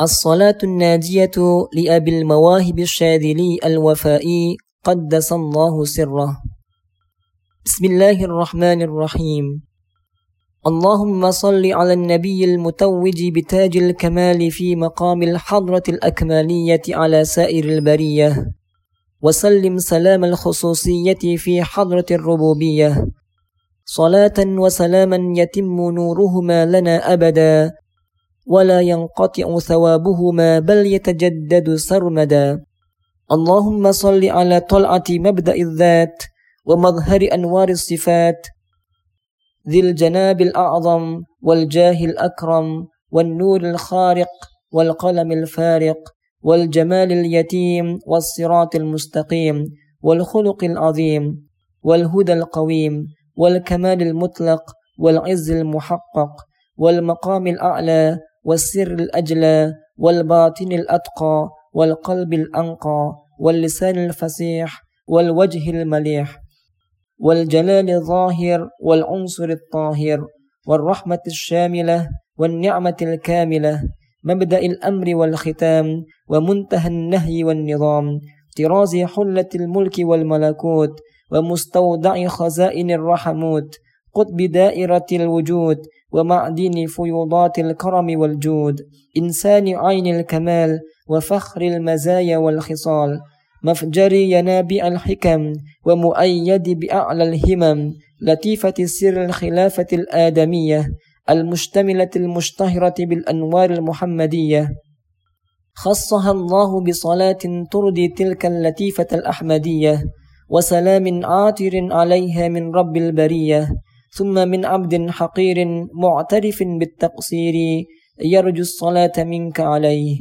الصلاة الناجية لأبي المواهب الشاذلي الوفائي قدس الله سره. بسم الله الرحمن الرحيم. اللهم صل على النبي المتوج بتاج الكمال في مقام الحضرة الأكمالية على سائر البرية. وسلم سلام الخصوصية في حضرة الربوبية. صلاة وسلاما يتم نورهما لنا أبدا. ولا ينقطع ثوابهما بل يتجدد سرمدا. اللهم صل على طلعة مبدأ الذات ومظهر أنوار الصفات. ذي الجناب الأعظم والجاه الأكرم والنور الخارق والقلم الفارق والجمال اليتيم والصراط المستقيم والخلق العظيم والهدى القويم والكمال المطلق والعز المحقق والمقام الأعلى والسر الأجلى والباطن الأتقى والقلب الأنقى واللسان الفسيح والوجه المليح والجلال الظاهر والعنصر الطاهر والرحمة الشاملة والنعمة الكاملة مبدأ الأمر والختام ومنتهى النهي والنظام طراز حلة الملك والملكوت ومستودع خزائن الرحموت قطب دائرة الوجود ومعدن فيوضات الكرم والجود إنسان عين الكمال وفخر المزايا والخصال مفجر ينابع الحكم ومؤيد بأعلى الهمم لطيفة سر الخلافة الآدمية المشتملة المشتهرة بالأنوار المحمدية. خصها الله بصلاة ترضي تلك اللطيفة الأحمدية وسلام عاطر عليها من رب البرية. ثم من عبد حقير معترف بالتقصير يرجو الصلاة منك عليه.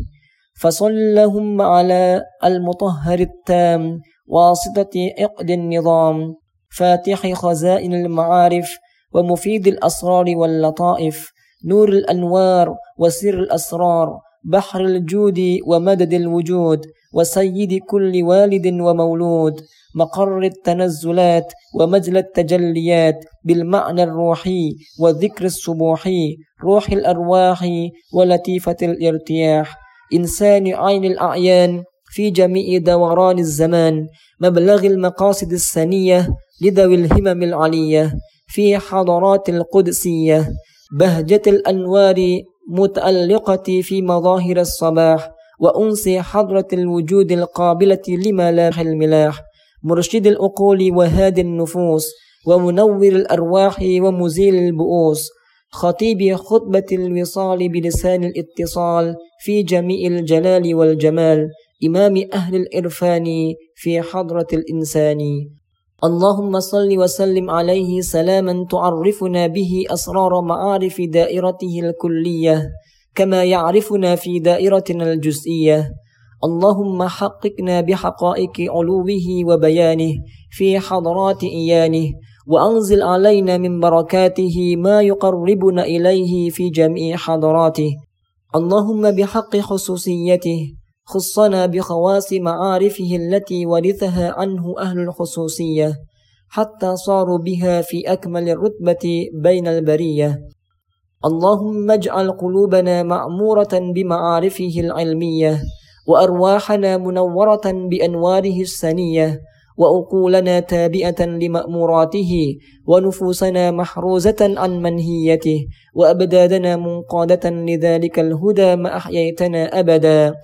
فصل اللهم على المطهر التام واسطة عقد النظام فاتح خزائن المعارف ومفيد الأسرار واللطائف نور الأنوار وسر الأسرار بحر الجود ومدد الوجود وسيد كل والد ومولود مقر التنزلات ومجل التجليات بالمعنى الروحي والذكر الصبوحي روح الأرواح ولطيفة الارتياح إنسان عين الأعيان في جميع دوران الزمان مبلغ المقاصد السنية لذوي الهمم العلية في حضارات القدسية بهجة الأنوار متألقة في مظاهر الصباح وأنس حضرة الوجود القابلة لملاح الملاح مرشد الأقول وهادي النفوس ومنور الأرواح ومزيل البؤوس خطيب خطبة الوصال بلسان الاتصال في جميع الجلال والجمال إمام أهل الإرفان في حضرة الإنسان. اللهم صل وسلم عليه سلاما تعرفنا به أسرار معارف دائرته الكلية كما يعرفنا في دائرتنا الجزئية. اللهم حققنا بحقائق علوه وبيانه في حضرات إيانه وأنزل علينا من بركاته ما يقربنا إليه في جميع حضراته. اللهم بحق خصوصيته خصنا بخواص معارفه التي ورثها عنه أهل الخصوصية حتى صاروا بها في أكمل الرتبة بين البرية. اللهم اجعل قلوبنا معمورة بمعارفه العلمية وأرواحنا منورة بأنواره السنية وأقولنا تابئة لمأموراته ونفوسنا محروزة عن منهيته وأبدادنا منقادة لذلك الهدى ما أحييتنا أبدا.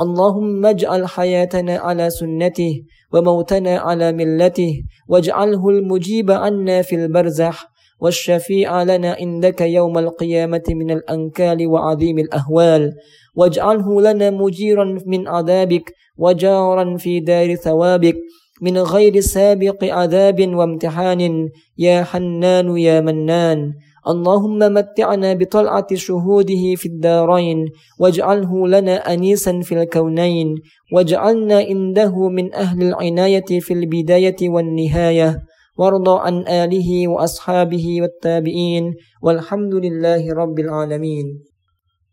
اللهم اجعل حياتنا على سنته وموتنا على ملته واجعله المجيب عنا في البرزح والشفيع لنا عندك يوم القيامة من الأنكال وعظيم الأهوال واجعله لنا مجيرا من عذابك وجارا في دار ثوابك من غير سابق عذاب وامتحان يا حنان يا منان. اللهم متعنا بطلعة شهوده في الدارين واجعله لنا أنيسا في الكونين واجعلنا عنده من أهل العناية في البداية والنهاية. وارض عن آله وأصحابه والتابعين والحمد لله رب العالمين.